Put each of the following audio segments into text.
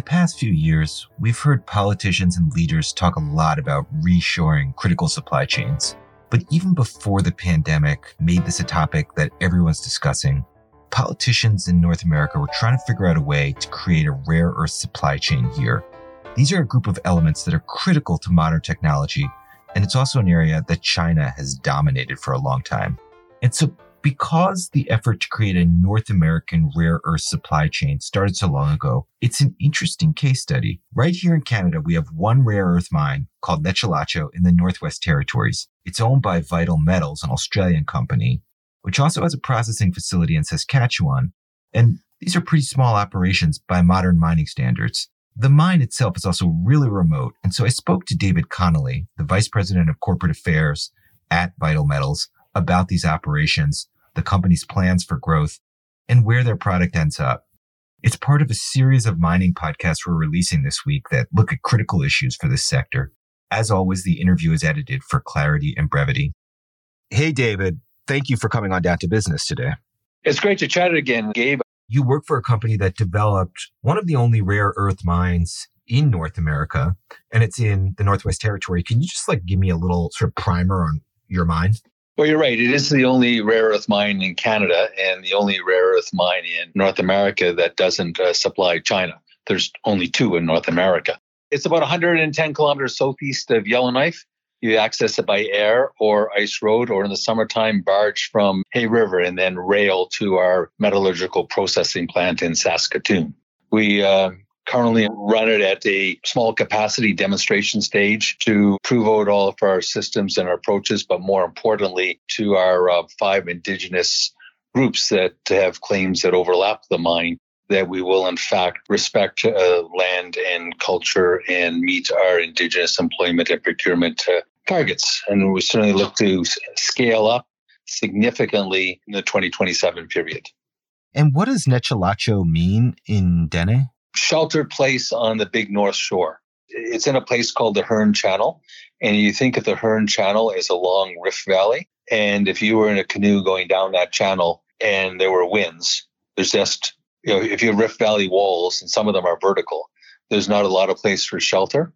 The past few years, we've heard politicians and leaders talk a lot about reshoring critical supply chains. But even before the pandemic made this a topic that everyone's discussing, politicians in North America were trying to figure out a way to create a rare earth supply chain here. These are a group of elements that are critical to modern technology, and it's also an area that China has dominated for a long time. And so because the effort to create a North American rare earth supply chain started so long ago, it's an interesting case study. Right here in Canada, we have one rare earth mine called Nechalacho in the Northwest Territories. It's owned by Vital Metals, an Australian company, which also has a processing facility in Saskatchewan. And these are pretty small operations by modern mining standards. The mine itself is also really remote. And so I spoke to David Connolly, the vice president of corporate affairs at Vital Metals, about these operations, the company's plans for growth, and where their product ends up. It's part of a series of mining podcasts we're releasing this week that look at critical issues for this sector. As always, the interview is edited for clarity and brevity. Hey, David, thank you for coming on down to business today. It's great to chat again, Gabe. You work for a company that developed one of the only rare earth mines in North America, and it's in the Northwest Territory. Can you just like give me a little sort of primer on your mine? Well, you're right. It is the only rare earth mine in Canada and the only rare earth mine in North America that doesn't uh, supply China. There's only two in North America. It's about 110 kilometers southeast of Yellowknife. You access it by air or ice road, or in the summertime, barge from Hay River and then rail to our metallurgical processing plant in Saskatoon. We uh, currently run it at a small capacity demonstration stage to prove out all of our systems and our approaches, but more importantly, to our uh, five indigenous groups that have claims that overlap the mine that we will in fact respect uh, land and culture and meet our indigenous employment and procurement uh, targets and we certainly look to scale up significantly in the 2027 period and what does Nechalacho mean in Dene? Sheltered place on the big North Shore. It's in a place called the Hearne Channel. And you think of the Hearne Channel as a long rift valley. And if you were in a canoe going down that channel and there were winds, there's just, you know, if you have rift valley walls and some of them are vertical, there's not a lot of place for shelter.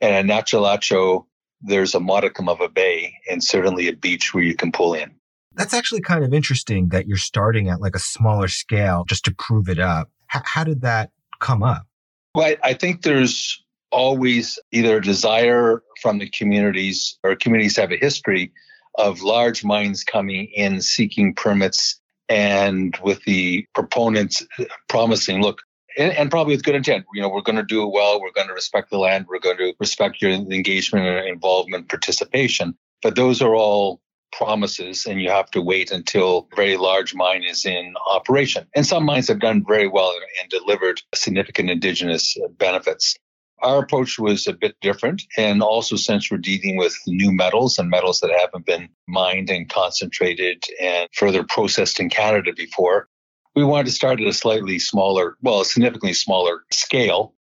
And at Nechalacho, there's a modicum of a bay and certainly a beach where you can pull in. That's actually kind of interesting that you're starting at like a smaller scale just to prove it up. H- how did that come up? Well, I, think there's always either a desire from the communities or communities have a history of large mines coming in seeking permits and with the proponents promising, look, and, and, probably with good intent, you know, we're going to do it well. We're going to respect the land. We're going to respect your engagement and involvement, participation. But those are all promises and you have to wait until a very large mine is in operation. And some mines have done very well and delivered significant indigenous benefits. Our approach was a bit different. And also, since we're dealing with new metals and metals that haven't been mined and concentrated and further processed in Canada before, we wanted to start at a slightly smaller, well, significantly smaller scale.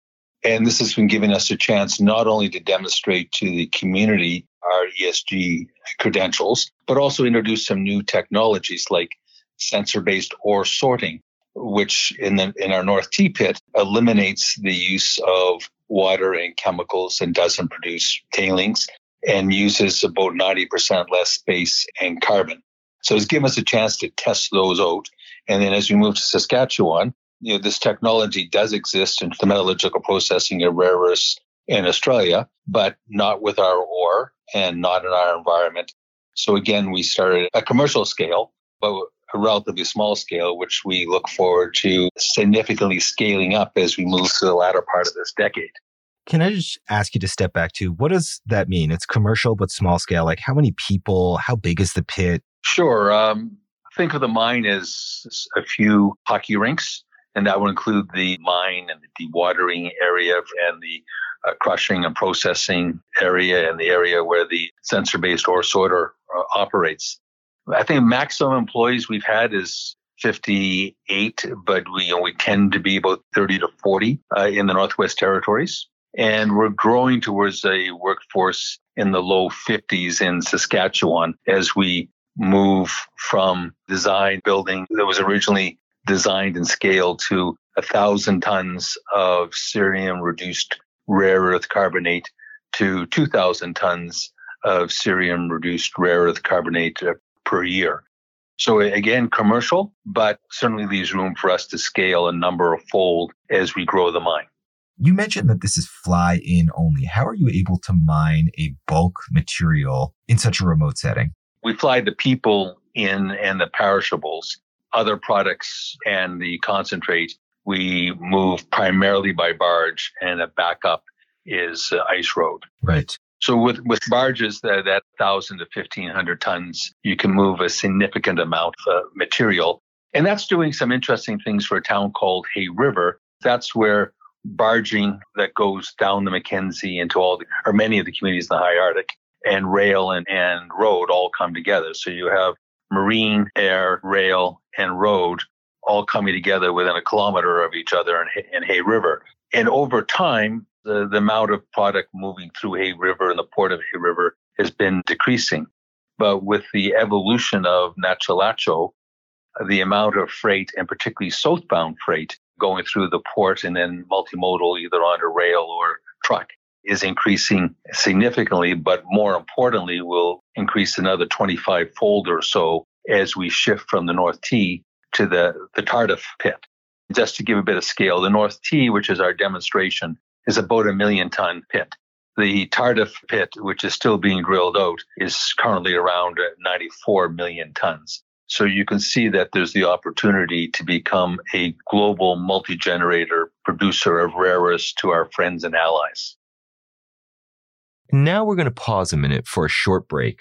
And this has been giving us a chance not only to demonstrate to the community our ESG credentials, but also introduce some new technologies like sensor-based ore sorting, which in the in our North T pit eliminates the use of water and chemicals and doesn't produce tailings and uses about 90% less space and carbon. So it's given us a chance to test those out. And then as we move to Saskatchewan, you know, this technology does exist in the metallurgical processing of rare earths in Australia, but not with our ore and not in our environment. So again, we started a commercial scale, but a relatively small scale, which we look forward to significantly scaling up as we move to the latter part of this decade. Can I just ask you to step back to what does that mean? It's commercial but small scale. Like how many people? How big is the pit? Sure. Um, think of the mine as a few hockey rinks, and that would include the mine and the dewatering area and the uh, crushing and processing area and the area where the sensor-based ore sorter uh, operates. I think maximum employees we've had is 58, but we, you know, we tend to be about 30 to 40 uh, in the Northwest Territories. And we're growing towards a workforce in the low 50s in Saskatchewan as we move from design building that was originally designed and scaled to a thousand tons of cerium reduced rare earth carbonate to 2,000 tons of cerium reduced rare earth carbonate uh, per year. So again, commercial, but certainly leaves room for us to scale a number of fold as we grow the mine. You mentioned that this is fly in only. How are you able to mine a bulk material in such a remote setting? We fly the people in and the perishables, other products and the concentrate. We move primarily by barge and a backup is uh, ice road. Right. So with, with barges that, that 1,000 to 1,500 tons, you can move a significant amount of material. And that's doing some interesting things for a town called Hay River. That's where barging that goes down the Mackenzie into all the, or many of the communities in the high Arctic and rail and, and road all come together. So you have marine, air, rail, and road all coming together within a kilometer of each other in, in Hay River. And over time, the, the amount of product moving through Hay River and the port of Hay River has been decreasing. But with the evolution of Nechalacho, the amount of freight, and particularly southbound freight, going through the port and then multimodal, either on a rail or truck, is increasing significantly, but more importantly, will increase another 25 fold or so as we shift from the North T to the, the Tardif pit. Just to give a bit of scale, the North T, which is our demonstration, is about a million ton pit. The Tardif pit, which is still being drilled out, is currently around uh, 94 million tons. So you can see that there's the opportunity to become a global multi-generator producer of rare earths to our friends and allies. Now we're going to pause a minute for a short break.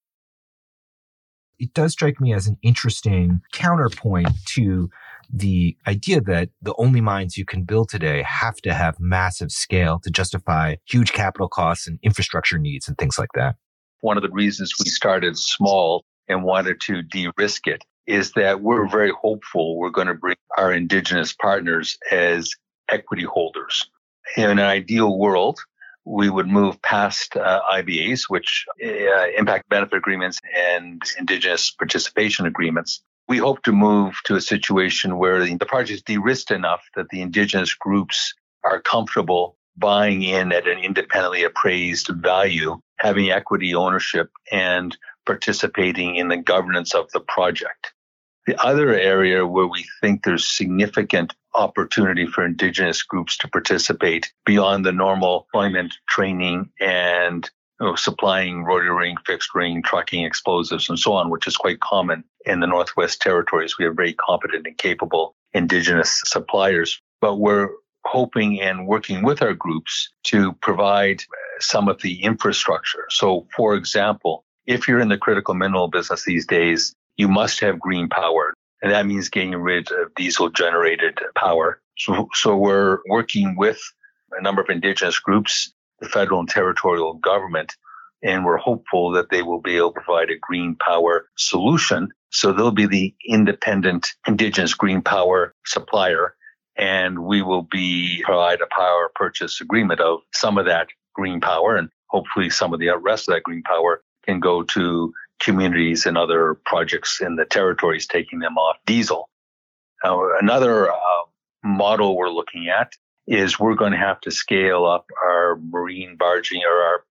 it does strike me as an interesting counterpoint to the idea that the only mines you can build today have to have massive scale to justify huge capital costs and infrastructure needs and things like that. One of the reasons we started small and wanted to de-risk it is that we're very hopeful we're going to bring our indigenous partners as equity holders. In an ideal world, we would move past uh, IBAs, which uh, impact benefit agreements and indigenous participation agreements. We hope to move to a situation where the project is de-risked enough that the indigenous groups are comfortable buying in at an independently appraised value, having equity ownership and participating in the governance of the project. The other area where we think there's significant opportunity for Indigenous groups to participate beyond the normal employment training and you know, supplying rotary ring, fixed ring, trucking explosives, and so on, which is quite common in the Northwest Territories. We have very competent and capable Indigenous suppliers, but we're hoping and working with our groups to provide some of the infrastructure. So, for example, if you're in the critical mineral business these days, you must have green power. And that means getting rid of diesel generated power. So, so we're working with a number of indigenous groups, the federal and territorial government, and we're hopeful that they will be able to provide a green power solution. So they'll be the independent indigenous green power supplier, and we will be provide a power purchase agreement of some of that green power, and hopefully some of the rest of that green power can go to communities and other projects in the territories taking them off diesel. Another uh, model we're looking at is we're going to have to scale up our marine barging or our,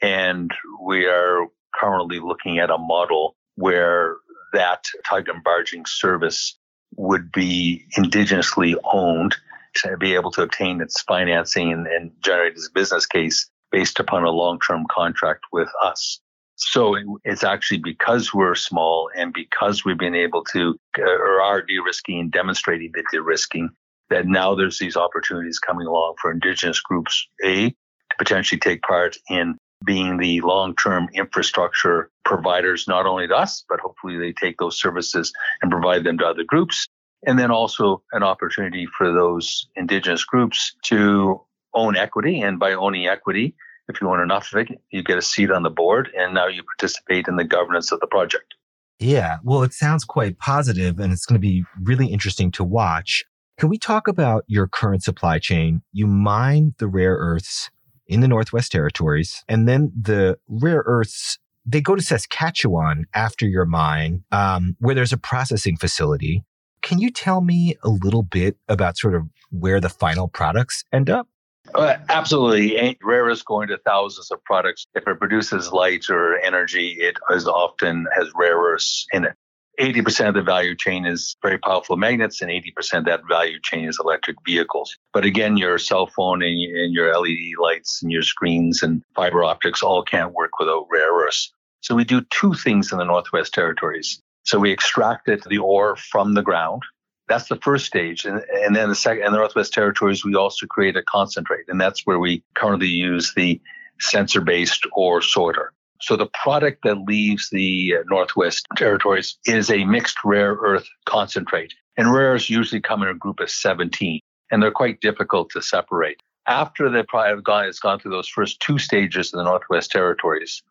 and we are currently looking at a model where that tug and barging service would be indigenously owned to be able to obtain its financing and, and generate its business case based upon a long-term contract with us. So it's actually because we're small and because we've been able to uh, or are de-risking and demonstrating the de-risking that now there's these opportunities coming along for indigenous groups a to potentially take part in being the long-term infrastructure providers not only to us but hopefully they take those services and provide them to other groups and then also an opportunity for those indigenous groups to own equity. And by owning equity, if you own enough of it, you get a seat on the board and now you participate in the governance of the project. Yeah, well, it sounds quite positive and it's going to be really interesting to watch. Can we talk about your current supply chain? You mine the rare earths in the Northwest Territories, and then the rare earths they go to Saskatchewan after your mine, um, where there's a processing facility. Can you tell me a little bit about sort of where the final products end up? Uh, absolutely. Rare is going to thousands of products. If it produces light or energy, it is often has rare earths in it. 80% of the value chain is very powerful magnets, and 80% of that value chain is electric vehicles. But again, your cell phone and, and your LED lights and your screens and fiber optics all can't work without rare earths. So we do two things in the Northwest Territories. So we extracted the ore from the ground. That's the first stage. And, and then the second, in the Northwest Territories, we also create a concentrate. And that's where we currently use the sensor based ore sorter. So the product that leaves the uh, Northwest Territories is a mixed rare earth concentrate. And rares usually come in a group of 17, and they're quite difficult to separate. After the product uh, has gone through those first two stages in the Northwest Territories,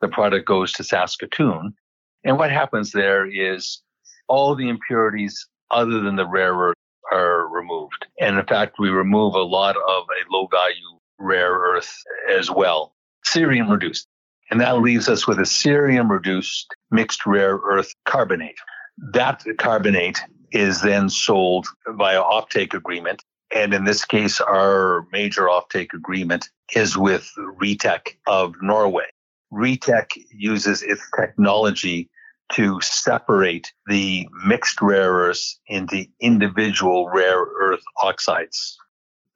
the product goes to Saskatoon, and what happens there is all the impurities other than the rare earth are removed. And in fact, we remove a lot of a low value rare earth as well, cerium reduced. And that leaves us with a cerium reduced mixed rare earth carbonate. That carbonate is then sold via offtake agreement. And in this case, our major offtake agreement is with REEtec of Norway. REEtec uses its technology to separate the mixed rare earths into individual rare earth oxides.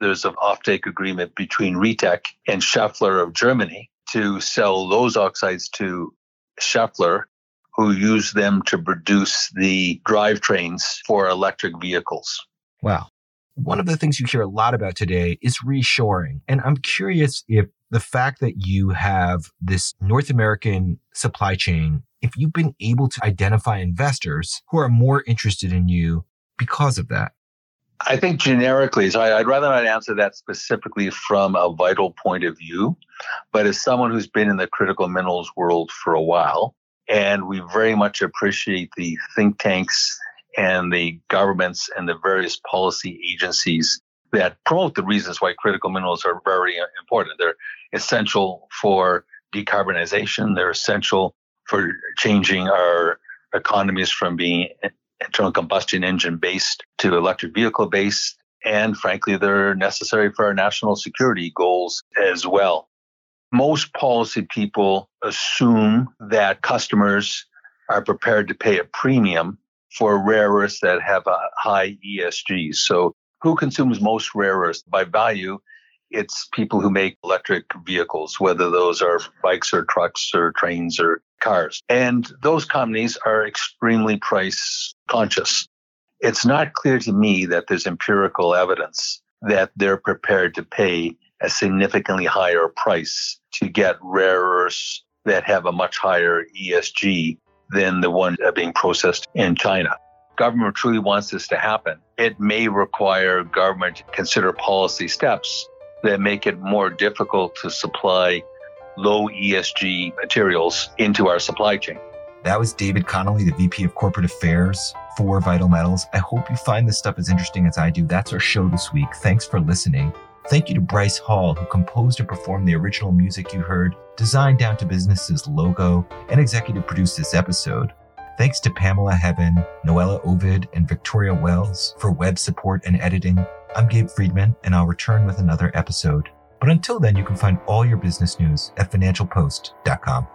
There's an offtake agreement between REEtec and Schaeffler of Germany to sell those oxides to Schaeffler, who use them to produce the drivetrains for electric vehicles. Wow. One of the things you hear a lot about today is reshoring. And I'm curious if the fact that you have this North American supply chain, if you've been able to identify investors who are more interested in you because of that. I think generically, so I'd rather not answer that specifically from a vital point of view, but as someone who's been in the critical minerals world for a while, and we very much appreciate the think tanks and the governments and the various policy agencies that promote the reasons why critical minerals are very uh, important. They're essential for decarbonization. They're essential for changing our economies from being internal combustion engine based to electric vehicle based. And frankly, they're necessary for our national security goals as well. Most policy people assume that customers are prepared to pay a premium for rare earths that have a high ESG. So who consumes most rare earths by value? It's people who make electric vehicles, whether those are bikes or trucks or trains or cars. And those companies are extremely price conscious. It's not clear to me that there's empirical evidence that they're prepared to pay a significantly higher price to get rare earths that have a much higher ESG than the ones being processed in China government truly wants this to happen, it may require government to consider policy steps that make it more difficult to supply low ESG materials into our supply chain. That was David Connolly, the VP of Corporate Affairs for Vital Metals. I hope you find this stuff as interesting as I do. That's our show this week. Thanks for listening. Thank you to Bryce Hall, who composed and performed the original music you heard, designed Down to Business's logo, and executive produced this episode. Thanks to Pamela Heaven, Noella Ovid, and Victoria Wells for web support and editing. I'm Gabe Friedman, and I'll return with another episode. But until then, you can find all your business news at financialpost.com.